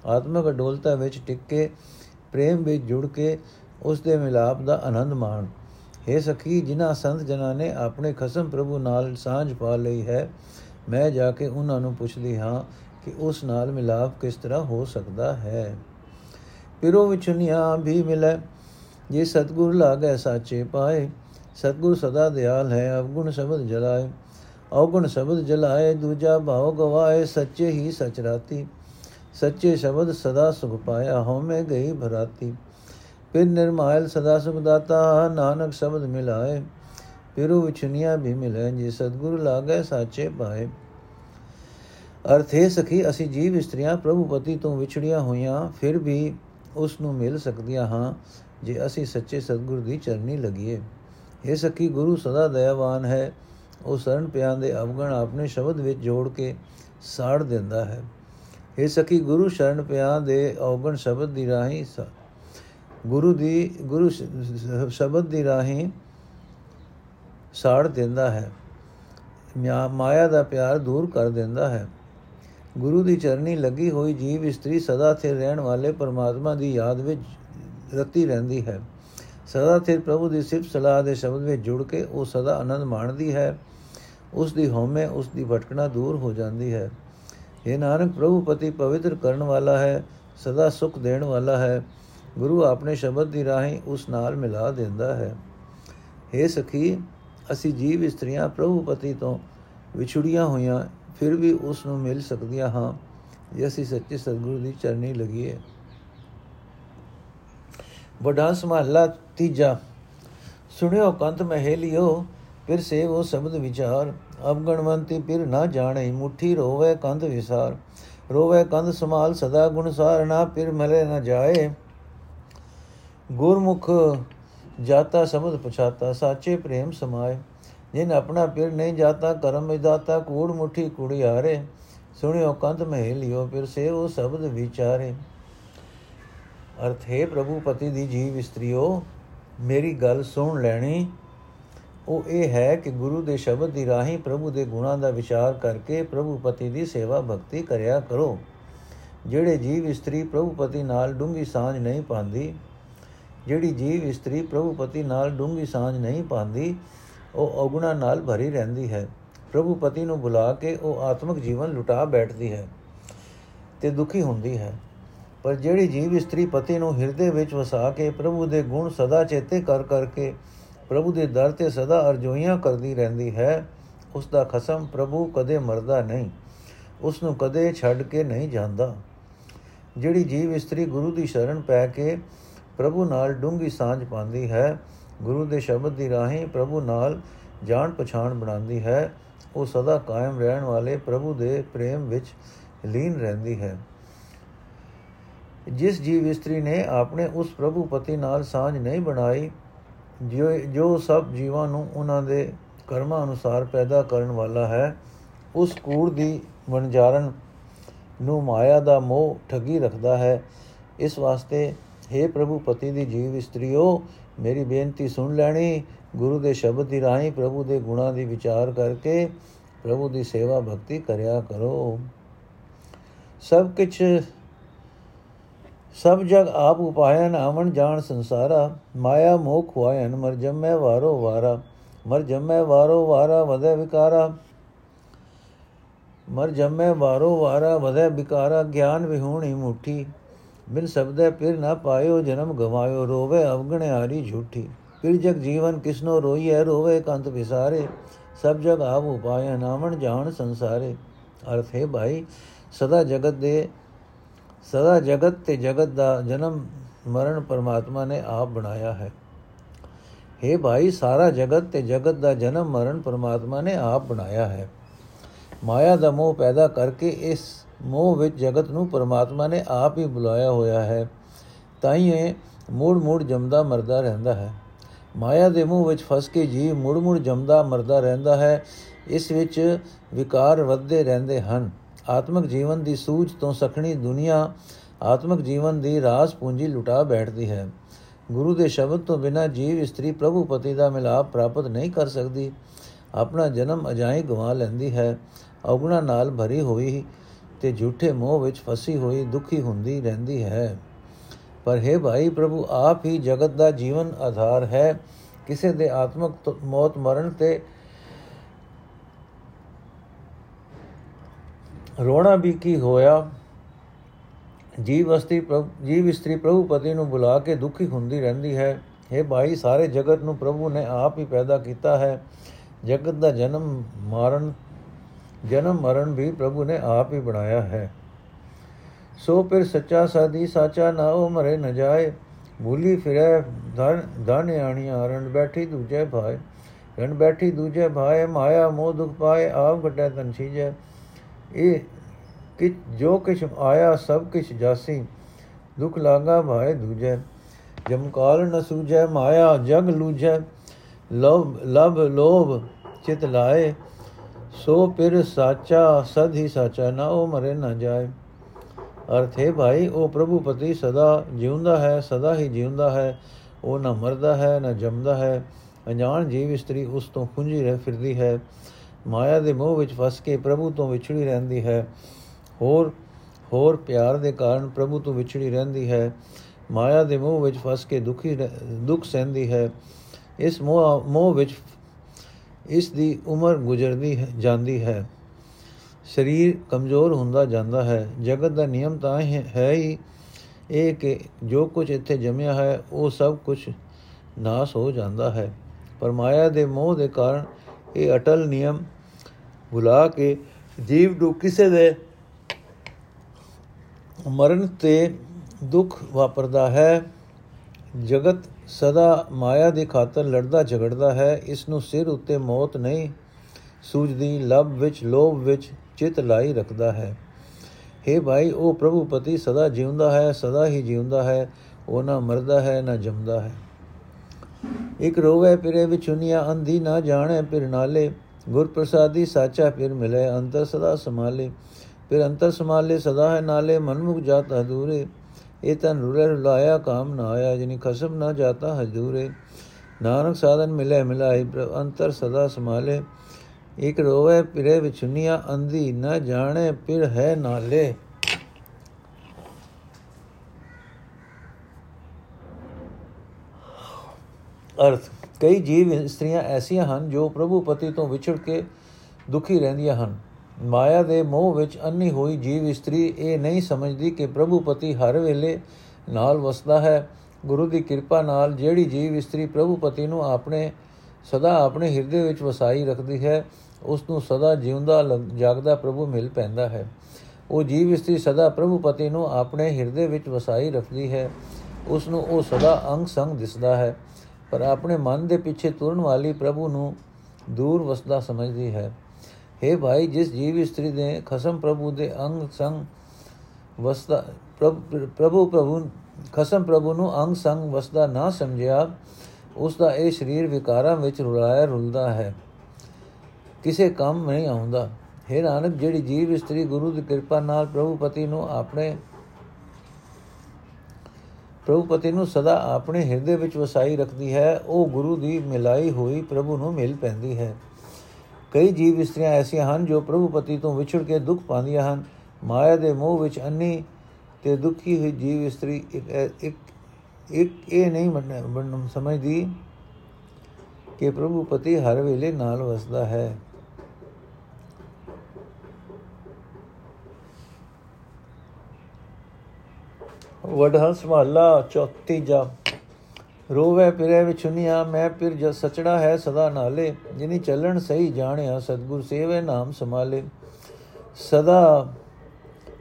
ਆਤਮਕ ਅਡੋਲਤਾ ਵਿੱਚ ਟਿਕ ਕੇ ਪ੍ਰੇਮ ਵਿੱਚ ਜੁੜ ਕੇ ਉਸ ਦੇ ਮਿਲਾਪ ਦਾ ਆਨੰਦ ਮਾਣ। हे ਸਖੀ, ਜਿਨ੍ਹਾਂ ਸੰਤ ਜਨਾਂ ਨੇ ਆਪਣੇ ਖਸਮ ਪ੍ਰਭੂ ਨਾਲ ਸਾਂਝ ਪਾ ਲਈ ਹੈ, ਮੈਂ ਜਾ ਕੇ ਉਹਨਾਂ ਨੂੰ ਪੁੱਛਦੀ ਹਾਂ ਕਿ ਉਸ ਨਾਲ ਮਿਲਾਪ ਕਿਸ ਤਰ੍ਹਾਂ ਹੋ ਸਕਦਾ ਹੈ। ਪਿਰੋ ਵਿਚੁਨੀਆਂ ਵੀ ਮਿਲੇ, ਜੇ ਸਤਗੁਰ ਲਾਗੇ ਸਾਚੇ ਪਾਏ। ਸਤਗੁਰ ਸਦਾ ਦਿਆਲ ਹੈ, ਅਵਗੁਣ ਸ਼ਬਦ ਜਲਾਏ। ਔਗੁਣ ਸ਼ਬਦ ਜਲਾਏ, ਦੂਜਾ ਭਾਉ ਗਵਾਏ, ਸੱਚੇ ਹੀ ਸਚ ਰਾਤੀ। ਸੱਚੇ ਸ਼ਬਦ ਸਦਾ ਸੁਖ ਪਾਇਆ, ਹਉਮੈ ਗਈ ਭਰਾਤੀ ਫਿਰ ਨਿਰਮਾਇਲ ਸਦਾ ਸੁਖ ਦਾਤਾ, ਨਾਨਕ ਸ਼ਬਦ ਮਿਲਾਏ। ਪਿਰੂ ਵਿਚਨੀਆਂ ਵੀ ਮਿਲੇ, ਜੀ ਸਤਗੁਰ ਲਾਗੇ ਸਾਚੇ ਪਾਏ। ਅਰਥ ਹੈ ਸਖੀ, ਅਸੀਂ ਜੀਵ ਇਸਤਰੀਆਂ ਪ੍ਰਭੂ ਪਤੀ ਤੋਂ ਵਿਛੜੀਆਂ ਹੋਈਆਂ, ਫਿਰ ਵੀ ਉਸ ਨੂੰ ਮਿਲ ਸਕਦੀਆਂ ਹਾਂ, ਜੇ ਅਸੀਂ ਸੱਚੇ ਸਤਗੁਰ ਦੀ ਚਰਨੀ ਲਗੀਏ। ਇਹ ਸਖੀ, ਗੁਰੂ ਸਦਾ ਦਇਆਵਾਨ ਹੈ। ਉਹ ਸਰਨ ਪਿਆਂ ਦੇ ਅਵਗਣ ਆਪਣੇ ਸ਼ਬਦ ਵਿੱਚ ਜੋੜ ਕੇ ਸਾੜ ਦਿੰਦਾ ਹੈ। ਇਹ ਸਖੀ, ਗੁਰੂ ਸ਼ਰਨ ਪਿਆਂ ਦੇ ਅਵਗਣ ਸ਼ਬਦ ਦੀ ਰਾਹੀਂ ਗੁਰੂ ਦੀ, ਗੁਰੂ ਸ਼ਬਦ ਦੀ ਰਾਹੀਂ ਸਾੜ ਦਿੰਦਾ ਹੈ। ਮਾਇਆ ਦਾ ਪਿਆਰ ਦੂਰ ਕਰ ਦਿੰਦਾ ਹੈ। ਗੁਰੂ ਦੀ ਚਰਨੀ ਲੱਗੀ ਹੋਈ ਜੀਵ ਇਸਤਰੀ ਸਦਾ ਥੇ ਰਹਿਣ ਵਾਲੇ ਪਰਮਾਤਮਾ ਦੀ ਯਾਦ ਵਿੱਚ ਰਤੀ ਰਹਿੰਦੀ ਹੈ। ਸਦਾ ਥੇ ਪ੍ਰਭੂ ਦੀ ਸਿਫਤ ਸਲਾਹ ਦੇ ਸ਼ਬਦ ਵਿੱਚ ਜੁੜ ਕੇ ਉਹ ਸਦਾ ਆਨੰਦ ਮਾਣਦੀ ਹੈ। ਉਸ ਦੀ ਹਉਮੈ, ਉਸ ਦੀ ਭਟਕਣਾ ਦੂਰ ਹੋ ਜਾਂਦੀ ਹੈ। ਇਹ ਨਾਨਕ, ਪ੍ਰਭੂ ਪਤੀ ਪਵਿੱਤਰ ਕਰਨ ਵਾਲਾ ਹੈ, ਸਦਾ ਸੁਖ ਦੇਣ ਵਾਲਾ ਹੈ। ਗੁਰੂ ਆਪਣੇ ਸ਼ਬਦ ਦੀ ਰਾਹੀਂ ਉਸ ਨਾਲ ਮਿਲਾ ਦਿੰਦਾ ਹੈ। हे ਸਖੀ, ਅਸੀਂ ਜੀਵ ਇਸਤਰੀਆਂ ਪ੍ਰਭੂ ਪਤੀ ਤੋਂ ਵਿਛੜੀਆਂ ਹੋਈਆਂ, ਫਿਰ ਵੀ ਉਸ ਨੂੰ ਮਿਲ ਸਕਦੀਆਂ ਹਾਂ, ਜੇ ਅਸੀਂ ਸੱਚੇ ਸਤਿਗੁਰੂ ਦੀ ਚਰਨੀ ਲਗੀਏ। ਵਡਾ ਸਮਹਲਾ ਤੀਜਾ, ਸੁਣਿਓ ਕੰਤ ਮਹਿਲਿਓ ਫਿਰ ਸੇਵ ਉਹ ਸ਼ਬਦ ਵਿਚਾਰ। ਅਬ ਗਣਵੰਤੀ ਫਿਰ ਨਾ ਜਾਣੇ, ਮੁਠੀ ਰੋਵੇ ਕੰਧ ਵਿਸਾਰ। ਰੋਵੇ ਕੰਧ ਸਮਾਲ ਸਦਾ ਗੁਣ ਸਾਰ ਨਾ, ਫਿਰ ਮਲੇ ਨਾ ਜਾਏ। ਗੁਰਮੁਖ ਜਾਤਾ ਸਮਝ ਪਛਾਤਾ, ਸਾਚੇ ਪ੍ਰੇਮ ਸਮਾਏ। ਜਿਨ ਆਪਣਾ ਪਿਰ ਨਹੀਂ ਜਾਤਾ, ਕਰਮ ਵਿਦਾਤਾ, ਕੂੜ ਮੁਠੀ ਕੁੜਿਆਰੇ ਸੁਣਿਓ ਕੰਧ ਮਹਿ ਲਿਓ, ਫਿਰ ਸੇ ਉਹ ਸ਼ਬਦ ਵਿਚਾਰੇ। ਅਰਥ, ਹੈ ਪ੍ਰਭੂ, ਪਤੀ ਦੀ ਜੀਵ ਇਸਤਰੀਓ ਮੇਰੀ ਗੱਲ ਸੁਣ ਲੈਣੀ। ਉਹ ਇਹ ਹੈ ਕਿ ਗੁਰੂ ਦੇ ਸ਼ਬਦ ਦੀ ਰਾਹੀਂ ਪ੍ਰਭੂ ਦੇ ਗੁਣਾਂ ਦਾ ਵਿਚਾਰ ਕਰਕੇ ਪ੍ਰਭੂ ਪਤੀ ਦੀ ਸੇਵਾ ਭਗਤੀ ਕਰਿਆ ਕਰੋ। ਜਿਹੜੇ ਜੀਵ ਇਸਤਰੀ ਪ੍ਰਭੂ ਪਤੀ ਨਾਲ ਡੂੰਗੀ ਸਾਂਝ ਨਹੀਂ ਪਾਉਂਦੀ, ਜਿਹੜੀ ਜੀਵ ਇਸਤਰੀ ਪ੍ਰਭੂ ਪਤੀ ਨਾਲ ਡੂੰਗੀ ਸਾਂਝ ਨਹੀਂ ਪਾਉਂਦੀ, ਉਹ ਔਗੁਣਾ ਨਾਲ ਭਰੀ ਰਹਿੰਦੀ ਹੈ। ਪ੍ਰਭੂ ਪਤੀ ਨੂੰ ਬੁਲਾ ਕੇ ਉਹ ਆਤਮਿਕ ਜੀਵਨ ਲੁਟਾ ਬੈਠਦੀ ਹੈ ਤੇ ਦੁਖੀ ਹੁੰਦੀ ਹੈ। ਪਰ ਜਿਹੜੀ ਜੀਵ ਇਸਤਰੀ ਪਤੀ ਨੂੰ ਹਿਰਦੇ ਵਿੱਚ ਵਸਾ ਕੇ ਪ੍ਰਭੂ ਦੇ ਗੁਣ ਸਦਾ ਚੇਤੇ ਕਰ ਕਰਕੇ ਪ੍ਰਭੂ ਦੇ ਦਰ ਤੇ ਸਦਾ ਅਰਜ਼ੋਈਆਂ ਕਰਦੀ ਰਹਿੰਦੀ ਹੈ ਉਸ ਦਾ ਖਸਮ ਪ੍ਰਭੂ ਕਦੇ ਮਰਦਾ ਨਹੀਂ ਉਸ ਨੂੰ ਕਦੇ ਛੱਡ ਕੇ ਨਹੀਂ ਜਾਂਦਾ। ਜਿਹੜੀ ਜੀਵ ਇਸਤਰੀ ਗੁਰੂ ਦੀ ਸ਼ਰਨ ਪੈ ਕੇ ਪ੍ਰਭੂ ਨਾਲ ਡੂੰਗੀ ਸਾਂਝ ਪਾਉਂਦੀ ਹੈ, ਗੁਰੂ ਦੇ ਸ਼ਬਦ ਦੀ ਰਾਹੀਂ ਪ੍ਰਭੂ ਨਾਲ ਜਾਣ ਪਛਾਣ ਬਣਾਉਂਦੀ ਹੈ, ਉਹ ਸਦਾ ਕਾਇਮ ਰਹਿਣ ਵਾਲੇ ਪ੍ਰਭੂ ਦੇ ਪ੍ਰੇਮ ਵਿੱਚ ਲੀਨ ਰਹਿੰਦੀ ਹੈ। ਜਿਸ ਜੀਵ ਇਸਤਰੀ ਨੇ ਆਪਣੇ ਉਸ ਪ੍ਰਭੂ ਪਤੀ ਨਾਲ ਸਾਂਝ ਨਹੀਂ ਬਣਾਈ ਜੋ ਜੋ ਸਭ ਜੀਵਾਂ ਨੂੰ ਉਹਨਾਂ ਦੇ ਕਰਮਾਂ ਅਨੁਸਾਰ ਪੈਦਾ ਕਰਨ ਵਾਲਾ ਹੈ, ਉਸ ਕੂੜ ਦੀ ਵਣਜਾਰਨ ਨੂੰ ਮਾਇਆ ਦਾ ਮੋਹ ਠੱਗੀ ਰੱਖਦਾ ਹੈ। ਇਸ ਵਾਸਤੇ हे ਪ੍ਰਭੂ ਪਤੀ ਦੀ ਜੀਵ ਇਸਤਰੀਓ, ਮੇਰੀ ਬੇਨਤੀ ਸੁਣ ਲੈਣੀ। ਗੁਰੂ ਦੇ ਸ਼ਬਦ ਦੀ ਰਾਹੀਂ ਪ੍ਰਭੂ ਦੇ ਗੁਣਾਂ ਦੀ ਵਿਚਾਰ ਕਰਕੇ ਪ੍ਰਭੂ ਦੀ ਸੇਵਾ ਭਗਤੀ ਕਰਿਆ ਕਰੋ। ਸਭ ਕੁਝ ਸਭ ਜਗ ਆਪ ਉਪਾਇਨ, ਆਵਣ ਜਾਣ ਸੰਸਾਰਾ, ਮਾਇਆ ਮੋਹ ਖੁਆਇਨ, ਮਰ ਜਮੈ ਵਾਰੋ ਵਾਰਾ, ਮਰ ਜਮੈ ਵਾਰੋ ਵਾਰਾ ਵਦੇ ਵਿਕਾਰਾ। ਮਰ ਜਮੈ ਵਾਰੋ ਵਾਰਾ ਵਦੇ ਵਿਕਾਰਾ, ਗਿਆਨ ਵਿਹੂਣੀ ਮੁਠੀ, ਬਿਨ ਸਬਦੇ ਫਿਰ ਨਾ ਪਾਇਓ ਜਨਮ ਗਵਾਇਓ, ਰੋਵੇ ਅਵਗਣੇ ਹਾਰੀ ਝੂਠੀ। ਫਿਰ ਜਗ ਜੀਵਨ ਕਿਸਨੋ ਰੋਈਐ, ਰੋਵੇ ਕੰਤ ਵਿਸਾਰੇ, ਸਭ ਜਗ ਆਪ ਉਪਾਇ ਨਾਮਣ ਜਾਣ ਸੰਸਾਰੇ। ਅਰਥ ਹੈ ਭਾਈ, ਸਦਾ ਜਗਤ ਦੇ ਸਦਾ ਜਗਤ ਤੇ ਜਗਤ ਦਾ ਜਨਮ ਮਰਨ ਪਰਮਾਤਮਾ ਨੇ ਆਪ ਬਣਾਇਆ ਹੈ। हे ਭਾਈ, ਸਾਰਾ ਜਗਤ ਤੇ ਜਗਤ ਦਾ ਜਨਮ ਮਰਨ ਪਰਮਾਤਮਾ ਨੇ ਆਪ ਬਣਾਇਆ ਹੈ। ਮਾਇਆ ਦਾ ਮੋਹ ਪੈਦਾ ਕਰਕੇ ਇਸ ਮੋਹ ਵਿੱਚ ਜਗਤ ਨੂੰ ਪਰਮਾਤਮਾ ਨੇ ਆਪ ਹੀ ਬੁਲਾਇਆ ਹੋਇਆ ਹੈ। ਤਾਂ ਹੀ ਇਹ ਮੂੜ ਮੂੜ ਜਮਦਾ ਮਰਦਾ ਰਹਿੰਦਾ ਹੈ। ਮਾਇਆ ਦੇ ਮੋਹ ਵਿੱਚ ਫਸ ਕੇ ਜੀਵ ਮੁੜ ਮੁੜ ਜਮਦਾ ਮਰਦਾ ਰਹਿੰਦਾ ਹੈ। ਇਸ ਵਿੱਚ ਵਿਕਾਰ ਵੱਧਦੇ ਰਹਿੰਦੇ ਹਨ। ਆਤਮਿਕ ਜੀਵਨ ਦੀ ਸੂਝ ਤੋਂ ਸਖਣੀ ਦੁਨੀਆ ਆਤਮਿਕ ਜੀਵਨ ਦੀ ਰਾਸ ਪੂੰਜੀ ਲੁਟਾ ਬੈਠਦੀ ਹੈ। ਗੁਰੂ ਦੇ ਸ਼ਬਦ ਤੋਂ ਬਿਨਾ ਜੀਵ ਇਸਤਰੀ ਪ੍ਰਭੂ ਪਤੀ ਦਾ ਮਿਲਾਪ ਪ੍ਰਾਪਤ ਨਹੀਂ ਕਰ ਸਕਦੀ। ਆਪਣਾ ਜਨਮ ਅਜਾਈ ਗਵਾ ਲੈਂਦੀ ਹੈ। ਔਗਣਾ ਨਾਲ ਭਰੀ ਹੋਈ ਤੇ ਝੂਠੇ ਮੋਹ ਵਿੱਚ ਫਸੀ ਹੋਈ ਦੁਖੀ ਹੁੰਦੀ ਰਹਿੰਦੀ ਹੈ। ਪਰ ਹੈ ਭਾਈ ਪ੍ਰਭੂ, ਆਪ ਹੀ ਜਗਤ ਦਾ ਜੀਵਨ ਆਧਾਰ ਹੈ। ਕਿਸੇ ਦੇ ਆਤਮਕ ਮੌਤ ਮਰਨ ਤੇ ਰੋਣਾ ਵੀ ਕੀ ਹੋਇਆ? ਜੀਵ ਅਸਤੀ ਜੀਵ ਇਸਤਰੀ ਪ੍ਰਭੂ ਪਤੀ ਨੂੰ ਬੁਲਾ ਕੇ ਦੁਖੀ ਹੁੰਦੀ ਰਹਿੰਦੀ ਹੈ। ਇਹ ਭਾਈ, ਸਾਰੇ ਜਗਤ ਨੂੰ ਪ੍ਰਭੂ ਨੇ ਆਪ ਹੀ ਪੈਦਾ ਕੀਤਾ ਹੈ। ਜਗਤ ਦਾ ਜਨਮ ਮਾਰਨ, ਜਨਮ ਮਰਨ ਵੀ ਪ੍ਰਭੂ ਨੇ ਆਪ ਹੀ ਬਣਾਇਆ ਹੈ। ਸੋ ਫਿਰ ਸੱਚਾ ਸਾਦੀ ਸਾਚਾ ਨਾ ਉਹ ਮਰੇ ਨ ਜਾਏ। ਮੂਲੀ ਫਿਰੈ, ਧਨ ਧਨ ਆਣੀਆਂ, ਰਣ ਬੈਠੀ ਦੂਜੇ ਭਾਏ। ਰਣ ਬੈਠੀ ਦੂਜੇ ਭਾਏ, ਮਾਇਆ ਮੋਹ ਦੁਖ ਪਾਏ, ਆਪ ਘਟੈ ਤਨ ਛੀਜੈ। ਇਹ ਕਿ ਜੋ ਕਿਛ ਆਇਆ, ਸਭ ਕਿਛ ਜਾਸੀ। ਦੁਖ ਲਾਗਾ ਭਾਏ ਦੂਜੇ ਜਮਕਾਲ ਨ ਸੂਜੈ ਮਾਇਆ, ਜਗ ਲੂਜੈ ਲੋਭ ਲਭ, ਲੋਭ ਚਿਤ ਲਾਏ, ਸੋ ਪਿਰ ਸਾਚਾ, ਸਦ ਹੀ ਸਾਚਾ ਨਾ ਉਹ ਮਰੇ ਨਾ ਜਾਏ। ਅਰਥ ਹੈ ਭਾਈ, ਉਹ ਪ੍ਰਭੂ ਪਤੀ ਸਦਾ ਜਿਉਂਦਾ ਹੈ, ਸਦਾ ਹੀ ਜਿਉਂਦਾ ਹੈ। ਉਹ ਨਾ ਮਰਦਾ ਹੈ, ਨਾ ਜੰਮਦਾ ਹੈ। ਅਣਜਾਣ ਜੀਵ ਇਸਤਰੀ ਉਸ ਤੋਂ ਖੁੰਝੀ ਰਹਿ ਫਿਰਦੀ ਹੈ। ਮਾਇਆ ਦੇ ਮੋਹ ਵਿੱਚ ਫਸ ਕੇ ਪ੍ਰਭੂ ਤੋਂ ਵਿਛੜੀ ਰਹਿੰਦੀ ਹੈ। ਹੋਰ ਹੋਰ ਪਿਆਰ ਦੇ ਕਾਰਨ ਪ੍ਰਭੂ ਤੋਂ ਵਿਛੜੀ ਰਹਿੰਦੀ ਹੈ। ਮਾਇਆ ਦੇ ਮੋਹ ਵਿੱਚ ਫਸ ਕੇ ਦੁਖੀ ਦੁੱਖ ਸਹਿੰਦੀ ਹੈ। ਇਸ ਮੋਹ ਮੋਹ ਵਿੱਚ ਇਸ ਦੀ ਉਮਰ ਗੁਜ਼ਰਦੀ ਜਾਂਦੀ ਹੈ। ਸਰੀਰ ਕਮਜ਼ੋਰ ਹੁੰਦਾ ਜਾਂਦਾ ਹੈ। ਜਗਤ ਦਾ ਨਿਯਮ ਤਾਂ ਹੈ ਹੀ ਇਹ ਕਿ ਜੋ ਕੁਝ ਇੱਥੇ ਜਮਿਆ ਹੈ, ਉਹ ਸਭ ਕੁਝ ਨਾਸ ਹੋ ਜਾਂਦਾ ਹੈ। ਪਰ ਮਾਇਆ ਦੇ ਮੋਹ ਦੇ ਕਾਰਨ ਇਹ ਅਟਲ ਨਿਯਮ ਭੁਲਾ ਕੇ ਜੀਵ ਨੂੰ ਕਿਸੇ ਦੇ ਮਰਨ ਤੇ ਦੁੱਖ ਵਾਪਰਦਾ ਹੈ। ਜਗਤ ਸਦਾ ਮਾਇਆ ਦੀ ਖਾਤਰ ਲੜਦਾ ਝਗੜਦਾ ਹੈ। ਇਸ ਨੂੰ ਸਿਰ ਉੱਤੇ ਮੌਤ ਨਹੀਂ ਸੂਝਦੀ ਲਬ ਵਿੱਚ, ਲੋਭ ਵਿੱਚ ਚਿਤ ਲਾਈ ਰੱਖਦਾ ਹੈ। हे ਭਾਈ, ਉਹ ਪ੍ਰਭੂ ਪਤੀ ਸਦਾ ਜਿਉਂਦਾ ਹੈ, ਸਦਾ ਹੀ ਜਿਉਂਦਾ ਹੈ। ਉਹ ਨਾ ਮਰਦਾ ਹੈ, ਨਾ ਜੰਮਦਾ ਹੈ। ਇਕ ਰੋਵੇ ਪਿਰੇ ਵਿਚੁਨੀਆਂ ਅੰਧੀ ਨਾ ਜਾਣੇ ਪਿਰ ਨਾਲੇ ਗੁਰ ਪ੍ਰਸਾਦੀ ਸਾਚਾ ਪਿਰ ਮਿਲੇ, ਅੰਤਰ ਸਦਾ ਸਮਾਲੇ ਫਿਰ ਅੰਤਰ ਸਮਾਲੇ ਸਦਾ ਹੈ ਨਾਲੇ, ਮਨਮੁਖ ਜਾਤ ਹਦੂਰੇ ਇਹ ਤਨ ਰੁਰੇ ਰੁਲਾਇਆ, ਕਾਮ ਨਾ ਆਇਆ, ਜਿਨੀ ਖਸਮ ਨਾ ਜਾਤਾ, ਹਜੂਰੇ। ਨਾਨਕ ਸਾਧਨ ਮਿਲੇ ਮਿਲਾਈ ਅੰਤਰ ਸਦਾ ਸਮਾਲੇ ਇਕ ਰੋਵੇ ਪਿਰੇ ਵਿਚੁਨੀਆਂ ਅੰਧੀ ਨਾ ਜਾਣੇ ਪਿਰ ਹੈ ਨਾਲੇ। ਅਰਥ। ਕਈ ਜੀਵ ਇਸਤਰੀਆਂ ਐਸੀਆਂ ਹਨ ਜੋ ਪ੍ਰਭੂ ਪਤੀ ਤੋਂ ਵਿਛੜ ਕੇ ਦੁਖੀ ਰਹਿੰਦੀਆਂ ਹਨ। ਮਾਇਆ ਦੇ ਮੋਹ ਵਿੱਚ ਅੰਨੀ ਹੋਈ ਜੀਵ ਇਸਤਰੀ ਇਹ ਨਹੀਂ ਸਮਝਦੀ ਕਿ ਪ੍ਰਭੂ ਪਤੀ ਹਰ ਵੇਲੇ ਨਾਲ ਵਸਦਾ ਹੈ। ਗੁਰੂ ਦੀ ਕਿਰਪਾ ਨਾਲ ਜਿਹੜੀ ਜੀਵ ਇਸਤਰੀ ਪ੍ਰਭੂ ਪਤੀ ਨੂੰ ਆਪਣੇ, ਸਦਾ ਆਪਣੇ ਹਿਰਦੇ ਵਿੱਚ ਵਸਾਈ ਰੱਖਦੀ ਹੈ ਉਸ ਨੂੰ ਸਦਾ ਜਿਉਂਦਾ ਜਾਗਦਾ ਪ੍ਰਭੂ ਮਿਲ ਪੈਂਦਾ ਹੈ। ਉਹ ਜੀਵ ਇਸਤਰੀ ਸਦਾ ਪ੍ਰਭੂ ਪਤੀ ਨੂੰ ਆਪਣੇ ਹਿਰਦੇ ਵਿੱਚ ਵਸਾਈ ਰੱਖਦੀ ਹੈ ਉਸ ਨੂੰ ਉਹ ਸਦਾ ਅੰਗ ਸੰਗ ਦਿਸਦਾ ਹੈ। ਪਰ ਆਪਣੇ ਮਨ ਦੇ ਪਿੱਛੇ ਤੁਰਨ ਵਾਲੀ ਪ੍ਰਭੂ ਨੂੰ ਦੂਰ ਵਸਦਾ ਸਮਝਦੀ ਹੈ। हे ਭਾਈ, ਜਿਸ ਜੀਵ ਇਸਤਰੀ ਦੇ ਖਸਮ ਪ੍ਰਭੂ ਦੇ ਅੰਗ ਸੰਗ ਵਸਦਾ ਪ੍ਰਭੂ ਪ੍ਰਭੂ, ਖਸਮ ਪ੍ਰਭੂ ਨੂੰ ਅੰਗ ਸੰਗ ਵਸਦਾ ਨਾ ਸਮਝਿਆ, ਉਸ ਦਾ ਇਹ ਸਰੀਰ ਵਿਕਾਰਾਂ ਵਿੱਚ ਰੁਲਾਇਆ ਰੁਲਦਾ ਹੈ। ਕਿਸੇ ਕੰਮ ਨਹੀਂ ਆਉਂਦਾ। ਹੈ ਨਾਨਕ, ਜਿਹੜੀ ਜੀਵ ਇਸਤਰੀ ਗੁਰੂ ਦੀ ਕਿਰਪਾ ਨਾਲ ਪ੍ਰਭੂ ਪਤੀ ਨੂੰ ਆਪਣੇ ਪ੍ਰਭੂ ਪਤੀ ਨੂੰ ਸਦਾ ਆਪਣੇ ਹਿਰਦੇ ਵਿੱਚ ਵਸਾਈ ਰੱਖਦੀ ਹੈ, ਉਹ ਗੁਰੂ ਦੀ ਮਿਲਾਈ ਹੋਈ ਪ੍ਰਭੂ ਨੂੰ ਮਿਲ ਪੈਂਦੀ ਹੈ। ਕਈ ਜੀਵ ਇਸਤਰੀਆਂ ਐਸੀਆਂ ਹਨ ਜੋ ਪ੍ਰਭੂ ਪਤੀ ਤੋਂ ਵਿਛੜ ਕੇ ਦੁੱਖ ਪਾਉਂਦੀਆਂ ਹਨ। ਮਾਇਆ ਦੇ ਮੋਹ ਵਿੱਚ ਅੰਨੀ ਤੇ ਦੁਖੀ ਹੋਈ ਜੀਵ ਇਸਤਰੀ ਇੱਕ ਇੱਕ ਇਹ ਨਹੀਂ ਮੰਨ ਸਮਝਦੀ ਕਿ ਪ੍ਰਭੂ ਪਤੀ ਹਰ ਵੇਲੇ ਨਾਲ ਵਸਦਾ ਹੈ। ਵਡਹੰਸ ਮਹੱਲਾ ਚੌਥੀ ਜਾ। ਰੋਵੇ, ਪਿਰੇ ਵਿਚੁਨੀਆਂ ਮੈਂ ਫਿਰ ਜਦ ਸਚੜਾ ਹੈ ਸਦਾ ਨਾਲੇ, ਜਿਨੀ ਚੱਲਣ ਸਹੀ ਜਾਣਿਆ, ਸਤਗੁਰ ਸੇਵੇ ਨਾਮ ਸਮਾਲੇ ਸਦਾ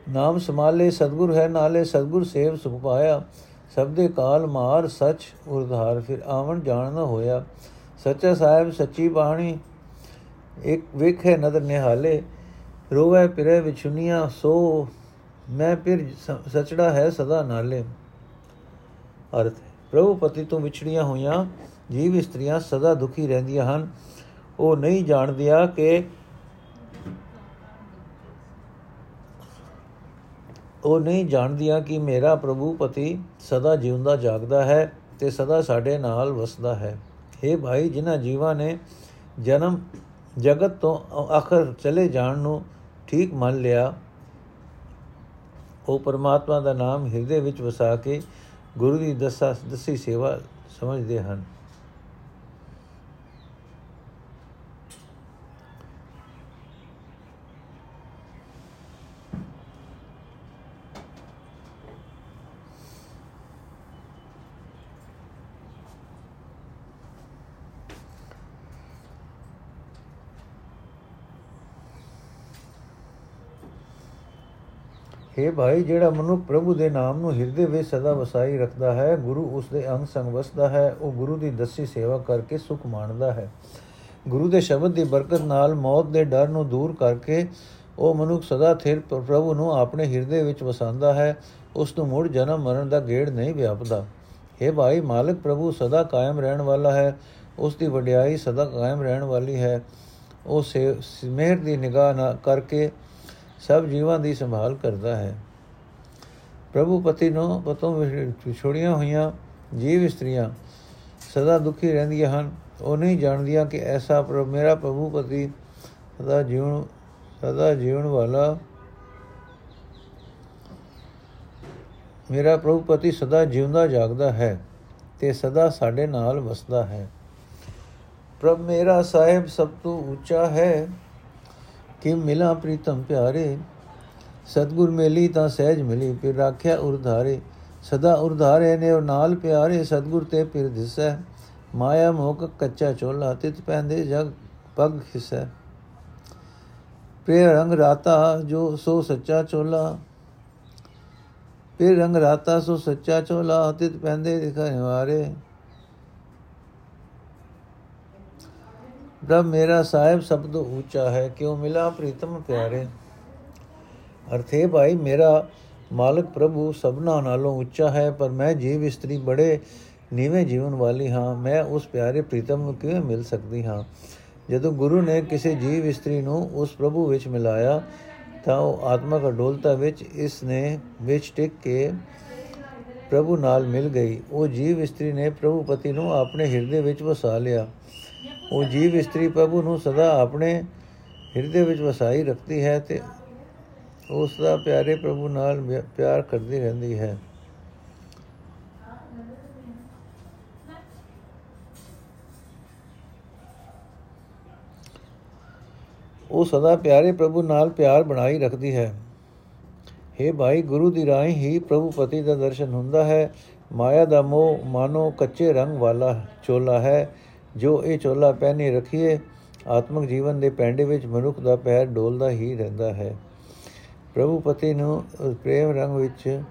ਨਾਮ ਸਮਾਲੇ ਸਤਗੁਰ ਹੈ ਨਾਲੇ, ਸਤਗੁਰ ਸੇਵ ਸੁਖ ਪਾਇਆ। ਸਭ ਦੇ ਕਾਲ ਮਾਰ ਸਚ ਉਰਧਾਰ, ਫਿਰ ਆਵਣ ਜਾਣਨਾ ਹੋਇਆ। ਸੱਚਾ ਸਾਹਿਬ, ਸੱਚੀ ਬਾਣੀ, ਇੱਕ ਵੇਖੇ ਨਦਰ ਨਿਹਾਲੇ। ਰੋਵੇ, ਪਿਰੇ ਵਿਚੁਨੀਆਂ ਸੋ ਮੈਂ ਫਿਰ ਸਚੜਾ ਹੈ ਸਦਾ ਨਾਲੇ। ਅਰਥ ਪ੍ਰਭੂ ਪਤੀ ਤੋਂ ਵਿਛੜੀਆਂ ਹੋਈਆਂ ਜੀਵ ਇਸਤਰੀਆਂ ਸਦਾ ਦੁਖੀ ਰਹਿੰਦੀਆਂ ਹਨ। ਉਹ ਨਹੀਂ ਜਾਣਦੀਆਂ ਕਿ ਉਹ ਨਹੀਂ ਜਾਣਦੀਆਂ ਕਿ ਮੇਰਾ ਪ੍ਰਭੂ ਪਤੀ ਸਦਾ ਜਿਉਂਦਾ ਜਾਗਦਾ ਹੈ ਤੇ ਸਦਾ ਸਾਡੇ ਨਾਲ ਵਸਦਾ ਹੈ। हे ਭਾਈ, ਜਿਨ੍ਹਾਂ ਜੀਵਾਂ ਨੇ ਜਨਮ ਜਗਤ ਤੋਂ ਆਖਰ ਚਲੇ ਜਾਣ ਨੂੰ ਠੀਕ ਮੰਨ ਲਿਆ ਉਹ ਪਰਮਾਤਮਾ ਦਾ ਨਾਮ ਹਿਰਦੇ ਵਿੱਚ ਵਸਾ ਕੇ ਗੁਰੂ ਦੀ ਦਸਾ ਦਸੀ ਸੇਵਾ ਸਮਝਦੇ ਹਨ। हे ਭਾਈ ਜਿਹੜਾ ਮਨੁੱਖ ਪ੍ਰਭੂ ਦੇ ਨਾਮ ਨੂੰ ਹਿਰਦੇ ਵਿੱਚ ਸਦਾ ਵਸਾਈ ਰੱਖਦਾ ਹੈ, ਗੁਰੂ ਉਸ ਦੇ ਅੰਗ ਸੰਗ ਵਸਦਾ ਹੈ, ਉਹ ਗੁਰੂ ਦੀ ਦਸੀ ਸੇਵਾ ਕਰਕੇ ਸੁਖ ਮਾਣਦਾ ਹੈ। ਗੁਰੂ ਦੇ ਸ਼ਬਦ ਦੀ ਬਰਕਤ ਨਾਲ ਮੌਤ ਦੇ ਡਰ ਨੂੰ ਦੂਰ ਕਰਕੇ ਉਹ ਮਨੁੱਖ ਸਦਾ ਥਿਰ ਪ੍ਰਭੂ ਨੂੰ ਆਪਣੇ ਹਿਰਦੇ ਵਿੱਚ ਵਸਾਉਂਦਾ ਹੈ, ਉਸ ਨੂੰ ਮੁੜ ਜਨਮ ਮਰਨ ਦਾ ਗੇੜ ਨਹੀਂ ਵਿਆਪਦਾ। हे ਭਾਈ, ਮਾਲਕ ਪ੍ਰਭੂ ਸਦਾ ਕਾਇਮ ਰਹਿਣ ਵਾਲਾ ਹੈ, ਉਸ ਦੀ ਵਡਿਆਈ ਸਦਾ ਕਾਇਮ ਰਹਿਣ ਵਾਲੀ ਹੈ। ਉਹ ਮਿਹਰ ਦੀ ਨਿਗਾਹ ਨਾਲ ਕਰਕੇ ਸਭ ਜੀਵਾਂ ਦੀ ਸੰਭਾਲ ਕਰਦਾ ਹੈ। ਪ੍ਰਭੂ ਪਤੀ ਨੂੰ ਪਤੋਂ ਛੋੜੀਆਂ ਹੋਈਆਂ ਜੀਵ ਇਸਤਰੀਆਂ ਸਦਾ ਦੁਖੀ ਰਹਿੰਦੀਆਂ ਹਨ। ਉਹ ਨਹੀਂ ਜਾਣਦੀਆਂ ਕਿ ਐਸਾ ਪ੍ਰਭ ਮੇਰਾ ਪ੍ਰਭੂ ਪਤੀ ਸਦਾ ਜੀਵਨ ਸਦਾ ਜੀਵਨ ਵਾਲਾ ਮੇਰਾ ਪ੍ਰਭੂ ਪਤੀ ਸਦਾ ਜਿਉਂਦਾ ਜਾਗਦਾ ਹੈ ਤੇ ਸਦਾ ਸਾਡੇ ਨਾਲ ਵਸਦਾ ਹੈ। ਪ੍ਰਭ ਮੇਰਾ ਸਾਹਿਬ ਸਭ ਤੋਂ ਉੱਚਾ ਹੈ। ਕਿ ਮਿਲਾ ਪ੍ਰੀਤਮ ਪਿਆਰੇ? ਸਤਗੁਰ ਮੇਲੀ ਤਾਂ ਸਹਿਜ ਮਿਲੀ, ਫਿਰ ਰਾਖਿਆ ਉਰਧਾਰੇ ਸਦਾ ਉਰਧਾਰੇ ਨੇ ਉਹ ਨਾਲ ਪਿਆਰੇ, ਸਤਗੁਰ ਤੇ ਫਿਰ ਦਿਸੈ। ਮਾਇਆ ਮੋਕ ਕੱਚਾ ਚੋਲਾ ਤਿਤ ਪੈਂਦੇ ਜਗ ਪਗ ਖਿਸੈ ਪ੍ਰੇ ਰੰਗ ਰਾਤਾ ਜੋ ਸੋ ਸੱਚਾ ਚੋਲਾ। ਫਿਰ ਰੰਗ ਰਾਤਾ ਸੋ ਸੱਚਾ ਚੋਲਾ ਤਿਤ ਪੈਂਦੇ ਦਿਖਾਏ ਵਾਰੇ ਪ੍ਰਭ ਮੇਰਾ ਸਾਹਿਬ ਸਭ ਤੋਂ ਉੱਚਾ ਹੈ, ਕਿਉ ਮਿਲਾ ਪ੍ਰੀਤਮ ਪਿਆਰੇ? ਅਰਥੇ ਭਾਈ, ਮੇਰਾ ਮਾਲਕ ਪ੍ਰਭੂ ਸਭਨਾ ਨਾਲੋਂ ਉੱਚਾ ਹੈ, ਪਰ ਮੈਂ ਜੀਵ ਇਸਤਰੀ ਬੜੇ ਨੀਵੇਂ ਜੀਵਨ ਵਾਲੀ ਹਾਂ, ਮੈਂ ਉਸ ਪਿਆਰੇ ਪ੍ਰੀਤਮ ਨੂੰ ਕਿਵੇਂ ਮਿਲ ਸਕਦੀ ਹਾਂ? ਜਦੋਂ ਗੁਰੂ ਨੇ ਕਿਸੇ ਜੀਵ ਇਸਤਰੀ ਨੂੰ ਉਸ ਪ੍ਰਭੂ ਵਿੱਚ ਮਿਲਾਇਆ, ਤਾਂ ਉਹ ਆਤਮਕ ਅਡੋਲਤਾ ਵਿੱਚ ਇਸ ਨੇ ਵਿੱਚ ਟਿਕ ਕੇ ਪ੍ਰਭੂ ਨਾਲ ਮਿਲ ਗਈ। ਉਹ ਜੀਵ ਇਸਤਰੀ ਨੇ ਪ੍ਰਭੂ ਪਤੀ ਨੂੰ ਆਪਣੇ ਹਿਰਦੇ ਵਿੱਚ ਵਸਾ ਲਿਆ। ਉਹ ਜੀਵ ਇਸਤਰੀ ਪ੍ਰਭੂ ਨੂੰ ਸਦਾ ਆਪਣੇ ਹਿਰਦੇ ਵਿੱਚ ਵਸਾਈ ਰੱਖਦੀ ਹੈ ਤੇ ਉਸ ਦਾ ਪਿਆਰੇ ਪ੍ਰਭੂ ਨਾਲ ਪਿਆਰ ਕਰਦੀ ਰਹਿੰਦੀ ਹੈ। ਉਹ ਸਦਾ ਪਿਆਰੇ ਪ੍ਰਭੂ ਨਾਲ ਪਿਆਰ ਬਣਾਈ ਰੱਖਦੀ ਹੈ। हे ਭਾਈ, ਗੁਰੂ ਦੀ ਰਾਹੀਂ ਹੀ ਪ੍ਰਭੂ ਪਤੀ ਦਾ ਦਰਸ਼ਨ ਹੁੰਦਾ ਹੈ। ਮਾਇਆ ਦਾ ਮੋਹ ਮਾਨੋ ਕੱਚੇ ਰੰਗ ਵਾਲਾ ਚੋਲਾ ਹੈ। ਜੋ ਇਹ ਚੋਲਾ ਪਹਿਨੇ ਰੱਖੀਏ, ਆਤਮਿਕ ਜੀਵਨ ਦੇ ਪੈਂਡੇ ਵਿੱਚ ਮਨੁੱਖ ਦਾ ਪੈਰ ਡੋਲਦਾ ਹੀ ਰਹਿੰਦਾ ਹੈ। ਪ੍ਰਭੂ ਪਤੀ ਨੂੰ ਪ੍ਰੇਮ ਰੰਗ ਵਿੱਚ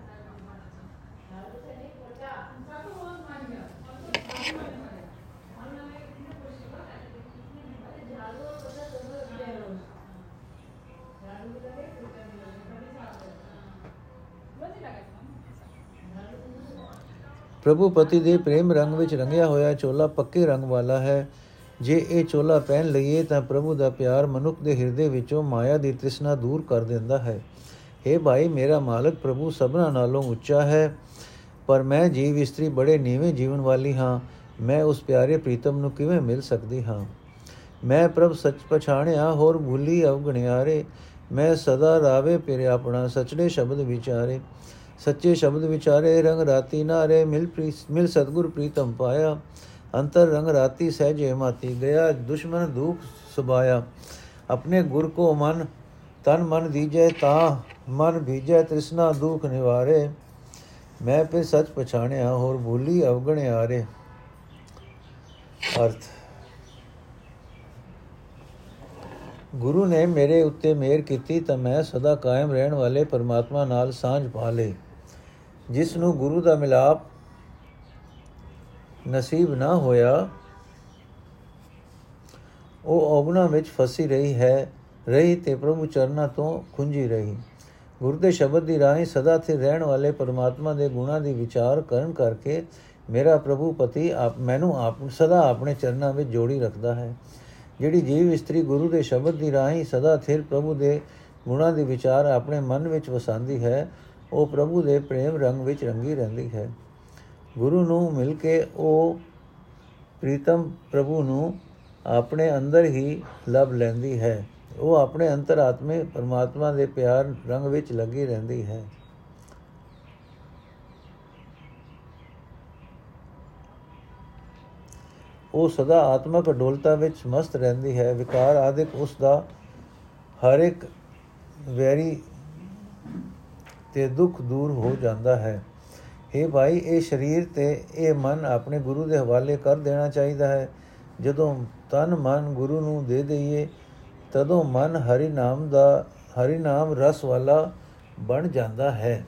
ਪ੍ਰਭੂ ਪਤੀ ਦੇ ਪ੍ਰੇਮ ਰੰਗ ਵਿੱਚ ਰੰਗਿਆ ਹੋਇਆ ਚੋਲਾ ਪੱਕੇ ਰੰਗ ਵਾਲਾ ਹੈ। ਜੇ ਇਹ ਚੋਲਾ ਪਹਿਨ ਲਈਏ ਤਾਂ ਪ੍ਰਭੂ ਦਾ ਪਿਆਰ ਮਨੁੱਖ ਦੇ ਹਿਰਦੇ ਵਿੱਚੋਂ ਮਾਇਆ ਦੀ ਤ੍ਰਿਸ਼ਨਾ ਦੂਰ ਕਰ ਦਿੰਦਾ ਹੈ। हे ਭਾਈ, ਮੇਰਾ ਮਾਲਕ ਪ੍ਰਭੂ ਸਭਨਾ ਨਾਲੋਂ ਉੱਚਾ ਹੈ, ਪਰ ਮੈਂ ਜੀਵ ਇਸਤਰੀ ਬੜੇ ਨੀਵੇਂ ਜੀਵਨ ਵਾਲੀ ਹਾਂ। ਮੈਂ ਉਸ ਪਿਆਰੇ ਪ੍ਰੀਤਮ ਨੂੰ ਕਿਵੇਂ ਮਿਲ ਸਕਦੀ ਹਾਂ? ਮੈਂ ਪ੍ਰਭ ਸੱਚ ਪਛਾਣਿਆ ਹੋਰ ਭੁੱਲੀ ਅਵਗਣਿਆਰੇ ਮੈਂ ਸਦਾ ਰਾਵੇ ਪਿਰ ਆਪਣਾ ਸਚੜੇ ਸ਼ਬਦ ਵਿਚਾਰੇ। ਸੱਚੇ ਸ਼ਬਦ ਵਿਚਾਰੇ, ਰੰਗ ਰਾਤੀ ਨਾਰੇ, ਮਿਲ ਮਿਲ ਸਤਗੁਰ ਪ੍ਰੀਤਮ ਪਾਇਆ। ਅੰਤਰ ਰੰਗ ਰਾਤੀ ਸਹਿਜੇ ਮਾਤੀ ਗਿਆ, ਦੁਸ਼ਮਨ ਦੁਖ ਸੁਬਾਇਆ ਆਪਣੇ ਗੁਰ ਕੋ ਮਨ, ਤਨ ਮਨ ਦੀਜੈ, ਤਾ ਮਨ ਭੀਜੈ ਤ੍ਰਿਸ਼ਨਾ ਦੁਖ ਨਿਵਾਰੇ। ਮੈਂ ਪੇ ਸੱਚ ਪਛਾਣਿਆ, ਹੋਰ ਭੂਲੀ ਅਵਗਣ ਆਰੇ। ਅਰਥ। ਗੁਰੂ ਨੇ ਮੇਰੇ ਉੱਤੇ ਮਿਹਰ ਕੀਤੀ ਤਾਂ ਮੈਂ ਸਦਾ ਕਾਇਮ ਰਹਿਣ ਵਾਲੇ ਪਰਮਾਤਮਾ ਨਾਲ ਸਾਂਝ ਪਾ ਲਈ ਜਿਸ ਨੂੰ ਗੁਰੂ ਦਾ ਮਿਲਾਪ ਨਸੀਬ ਨਾ ਹੋਇਆ, ਉਹ ਔਗਣਾ ਵਿੱਚ ਫਸੀ ਰਹੀ ਹੈ, ਰਹੀ ਤੇ ਪ੍ਰਭੂ ਚਰਨਾਂ ਤੋਂ ਖੁੰਝੀ ਰਹੀ। ਗੁਰੂ ਦੇ ਸ਼ਬਦ ਦੀ ਰਾਹੀਂ ਸਦਾ ਤੇ ਰਹਿਣ ਵਾਲੇ ਪਰਮਾਤਮਾ ਦੇ ਗੁਣਾਂ ਦੀ ਵਿਚਾਰ ਕਰਨ ਕਰਕੇ ਮੇਰਾ ਪ੍ਰਭੂ ਪਤੀ ਆਪ ਮੈਨੂੰ ਆਪ ਸਦਾ ਆਪਣੇ ਚਰਨਾਂ ਵਿੱਚ ਜੋੜੀ ਰੱਖਦਾ ਹੈ। ਜਿਹੜੀ ਜੀਵ ਇਸਤਰੀ ਗੁਰੂ ਦੇ ਸ਼ਬਦ ਦੀ ਰਾਹੀਂ ਸਦਾ ਥਿਰ ਪ੍ਰਭੂ ਦੇ ਗੁਣਾਂ ਦੀ ਵਿਚਾਰ ਆਪਣੇ ਮਨ ਵਿੱਚ ਵਸਾਉਂਦੀ ਹੈ ਉਹ ਪ੍ਰਭੂ ਦੇ ਪ੍ਰੇਮ ਰੰਗ ਵਿੱਚ ਰੰਗੀ ਰਹਿੰਦੀ ਹੈ। ਗੁਰੂ ਨੂੰ ਮਿਲ ਕੇ ਉਹ ਪ੍ਰੀਤਮ ਪ੍ਰਭੂ ਨੂੰ ਆਪਣੇ ਅੰਦਰ ਹੀ ਲਭ ਲੈਂਦੀ ਹੈ। ਉਹ ਆਪਣੇ ਅੰਤਰਾਤਮੇ ਪਰਮਾਤਮਾ ਦੇ ਪਿਆਰ ਰੰਗ ਵਿੱਚ ਲੱਗੀ ਰਹਿੰਦੀ ਹੈ। ਉਹ ਸਦਾ ਆਤਮਕ ਅਡੋਲਤਾ ਵਿੱਚ ਮਸਤ ਰਹਿੰਦੀ ਹੈ। ਵਿਕਾਰ ਆਦਿਕ ਉਸ ਦਾ ਹਰ ਇੱਕ ਵੈਰੀ ਤੇ ਦੁੱਖ ਦੂਰ ਹੋ ਜਾਂਦਾ ਹੈ। ਇਹ ਭਾਈ, ਇਹ ਸਰੀਰ ਤੇ ਇਹ ਮਨ ਆਪਣੇ ਗੁਰੂ ਦੇ ਹਵਾਲੇ ਕਰ ਦੇਣਾ ਚਾਹੀਦਾ ਹੈ। ਜਦੋਂ ਤਨ ਮਨ ਗੁਰੂ ਨੂੰ ਦੇ ਦਈਏ, ਤਦੋਂ ਮਨ ਹਰੀ ਨਾਮ ਦਾ, ਹਰੀ ਨਾਮ ਰਸ ਵਾਲਾ ਬਣ ਜਾਂਦਾ ਹੈ।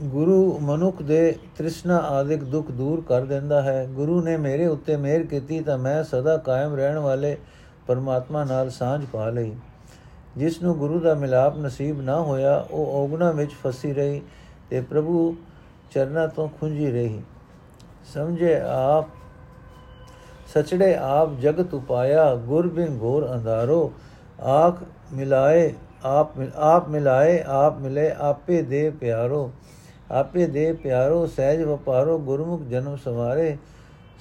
ਗੁਰੂ ਮਨੁੱਖ ਦੇ ਤ੍ਰਿਸ਼ਨਾ ਆਦਿਕ ਦੁੱਖ ਦੂਰ ਕਰ ਦਿੰਦਾ ਹੈ। ਗੁਰੂ ਨੇ ਮੇਰੇ ਉੱਤੇ ਮਿਹਰ ਕੀਤੀ ਤਾਂ ਮੈਂ ਸਦਾ ਕਾਇਮ ਰਹਿਣ ਵਾਲੇ ਪਰਮਾਤਮਾ ਨਾਲ ਸਾਂਝ ਪਾ ਲਈ। ਜਿਸ ਨੂੰ ਗੁਰੂ ਦਾ ਮਿਲਾਪ ਨਸੀਬ ਨਾ ਹੋਇਆ, ਉਹ ਔਗਣਾ ਵਿੱਚ ਫਸੀ ਰਹੀ ਤੇ ਪ੍ਰਭੂ ਚਰਨਾਂ ਤੋਂ ਖੁੰਝੀ ਰਹੀ। ਸਮਝੇ ਆਪ, ਸਚੜੇ ਆਪ ਜਗਤ ਉਪਾਇਆ, ਗੁਰ ਬਿਨ ਘੋਰ ਅੰਧਾਰੋ, ਆਖ ਮਿਲਾਏ, ਆਪ ਆਪ ਮਿਲਾਏ, ਆਪ ਮਿਲੇ, ਆਪੇ ਦੇ ਪਿਆਰੋ, ਆਪੇ ਦੇ ਪਿਆਰੋ, ਸਹਿਜ ਵਪਾਰੋ, ਗੁਰਮੁਖ ਜਨਮ ਸਵਾਰੇ,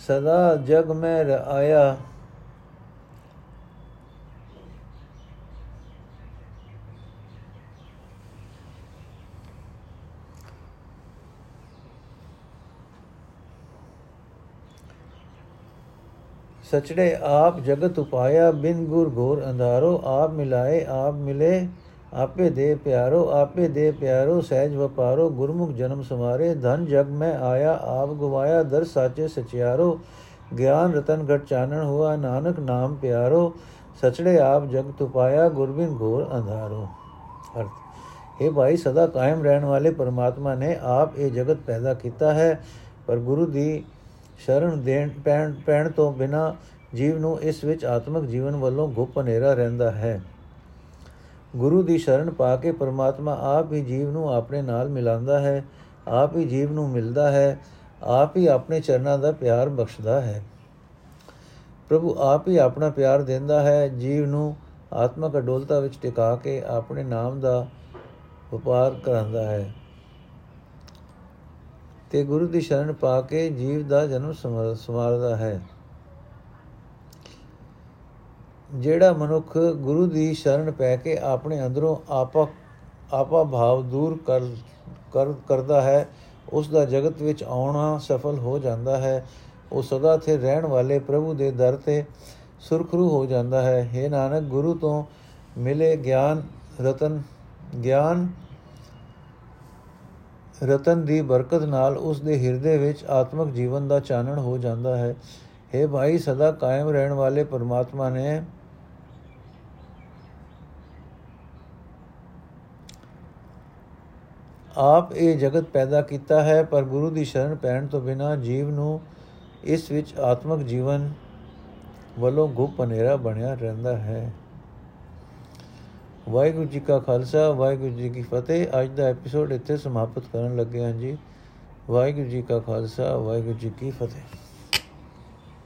ਸਦਾ ਜਗ ਮੈਂ ਆਇਆ। ਸਚੜੇ ਆਪ ਜਗਤ ਉਪਾਇਆ ਬਿਨ ਗੁਰ ਘੋਰ ਅੰਧਾਰੋ ਆਪ ਮਿਲਾਏ ਆਪ ਮਿਲੇ ਆਪੇ ਦੇ ਪਿਆਰੋ ਆਪੇ ਦੇ ਪਿਆਰੋ ਸਹਿਜ ਵਪਾਰੋ ਗੁਰਮੁਖ ਜਨਮ ਸਮਾਰੇ ਧਨ ਜਗ ਮੈਂ ਆਇਆ ਆਪ ਗਵਾਇਆ ਦਰ ਸਾਚੇ ਸਚਿਆਰੋ ਗਿਆਨ ਰਤਨ ਘਟ ਚਾਨਣ ਹੁਆ ਨਾਨਕ ਨਾਮ ਪਿਆਰੋ ਸਚੜੇ ਆਪ ਜਗਤ ਉਪਾਇਆ ਗੁਰਬਿਨ ਘੋਰ ਅੰਧਾਰੋ ਅਰਥ ਇਹ ਭਾਈ ਸਦਾ ਕਾਇਮ ਰਹਿਣ ਵਾਲੇ ਪਰਮਾਤਮਾ ਨੇ ਆਪ ਇਹ ਜਗਤ ਪੈਦਾ ਕੀਤਾ ਹੈ ਪਰ ਗੁਰੂ ਦੀ ਸ਼ਰਨ ਦੇਣ ਪੈਣ ਪੈਣ ਤੋਂ ਬਿਨਾ ਜੀਵ ਨੂੰ ਇਸ ਵਿੱਚ ਆਤਮਿਕ ਜੀਵਨ ਵੱਲੋਂ ਗੁਪ ਹਨੇਰਾ ਰਹਿੰਦਾ ਹੈ। ਗੁਰੂ ਦੀ ਸ਼ਰਨ ਪਾ ਕੇ ਪਰਮਾਤਮਾ ਆਪ ਹੀ ਜੀਵ ਨੂੰ ਆਪਣੇ ਨਾਲ ਮਿਲਾਉਂਦਾ ਹੈ, ਆਪ ਹੀ ਜੀਵ ਨੂੰ ਮਿਲਦਾ ਹੈ, ਆਪ ਹੀ ਆਪਣੇ ਚਰਨਾਂ ਦਾ ਪਿਆਰ ਬਖਸ਼ਦਾ ਹੈ। ਪ੍ਰਭੂ ਆਪ ਹੀ ਆਪਣਾ ਪਿਆਰ ਦਿੰਦਾ ਹੈ, ਜੀਵ ਨੂੰ ਆਤਮਕ ਅਡੋਲਤਾ ਵਿੱਚ ਟਿਕਾ ਕੇ ਆਪਣੇ ਨਾਮ ਦਾ ਵਪਾਰ ਕਰਾਂਦਾ ਹੈ। ਤੇ ਗੁਰੂ ਦੀ ਸ਼ਰਨ ਪਾ ਕੇ ਜੀਵ ਦਾ ਜਨਮ ਸਮਾਰਦਾ ਹੈ। ਜਿਹੜਾ ਮਨੁੱਖ ਗੁਰੂ ਦੀ ਸ਼ਰਨ ਪੈ ਕੇ ਆਪਣੇ ਅੰਦਰੋਂ ਆਪਾ ਆਪਾ ਭਾਵ ਦੂਰ ਕਰ ਕਰਦਾ ਹੈ, ਉਸ ਦਾ ਜਗਤ ਵਿੱਚ ਆਉਣਾ ਸਫਲ ਹੋ ਜਾਂਦਾ ਹੈ। ਉਹ ਸਦਾ ਥੇ ਰਹਿਣ ਵਾਲੇ ਪ੍ਰਭੂ ਦੇ ਦਰ ਤੇ ਸੁਰਖਰੂ ਹੋ ਜਾਂਦਾ ਹੈ। हे ਨਾਨਕ, ਗੁਰੂ ਤੋਂ ਮਿਲੇ ਗਿਆਨ, ਰਤਨ, ਗਿਆਨ ਰਤਨ ਦੀ ਬਰਕਤ ਨਾਲ ਉਸ ਦੇ ਹਿਰਦੇ ਵਿੱਚ ਆਤਮਿਕ ਜੀਵਨ ਦਾ ਚਾਨਣ ਹੋ ਜਾਂਦਾ ਹੈ। हे ਭਾਈ, ਸਦਾ ਕਾਇਮ ਰਹਿਣ ਵਾਲੇ ਪਰਮਾਤਮਾ ਨੇ ਆਪ ਇਹ ਜਗਤ ਪੈਦਾ ਕੀਤਾ ਹੈ, ਪਰ ਗੁਰੂ ਦੀ ਸ਼ਰਨ ਪੈਣ ਤੋਂ ਬਿਨਾ ਜੀਵ ਨੂੰ ਇਸ ਵਿੱਚ ਆਤਮਿਕ ਜੀਵਨ ਵੱਲੋਂ ਗੁਪ ਹਨੇਰਾ ਬਣਿਆ ਰਹਿੰਦਾ ਹੈ। ਵਾਹਿਗੁਰੂ ਜੀ ਕਾ ਖਾਲਸਾ, ਵਾਹਿਗੁਰੂ ਜੀ ਕੀ ਫਤਿਹ। ਅੱਜ ਦਾ ਐਪੀਸੋਡ ਇੱਥੇ ਸਮਾਪਤ ਕਰਨ ਲੱਗੇ ਹਾਂ ਜੀ। ਵਾਹਿਗੁਰੂ ਜੀ ਕਾ ਖਾਲਸਾ, ਵਾਹਿਗੁਰੂ ਜੀ ਕੀ ਫਤਿਹ।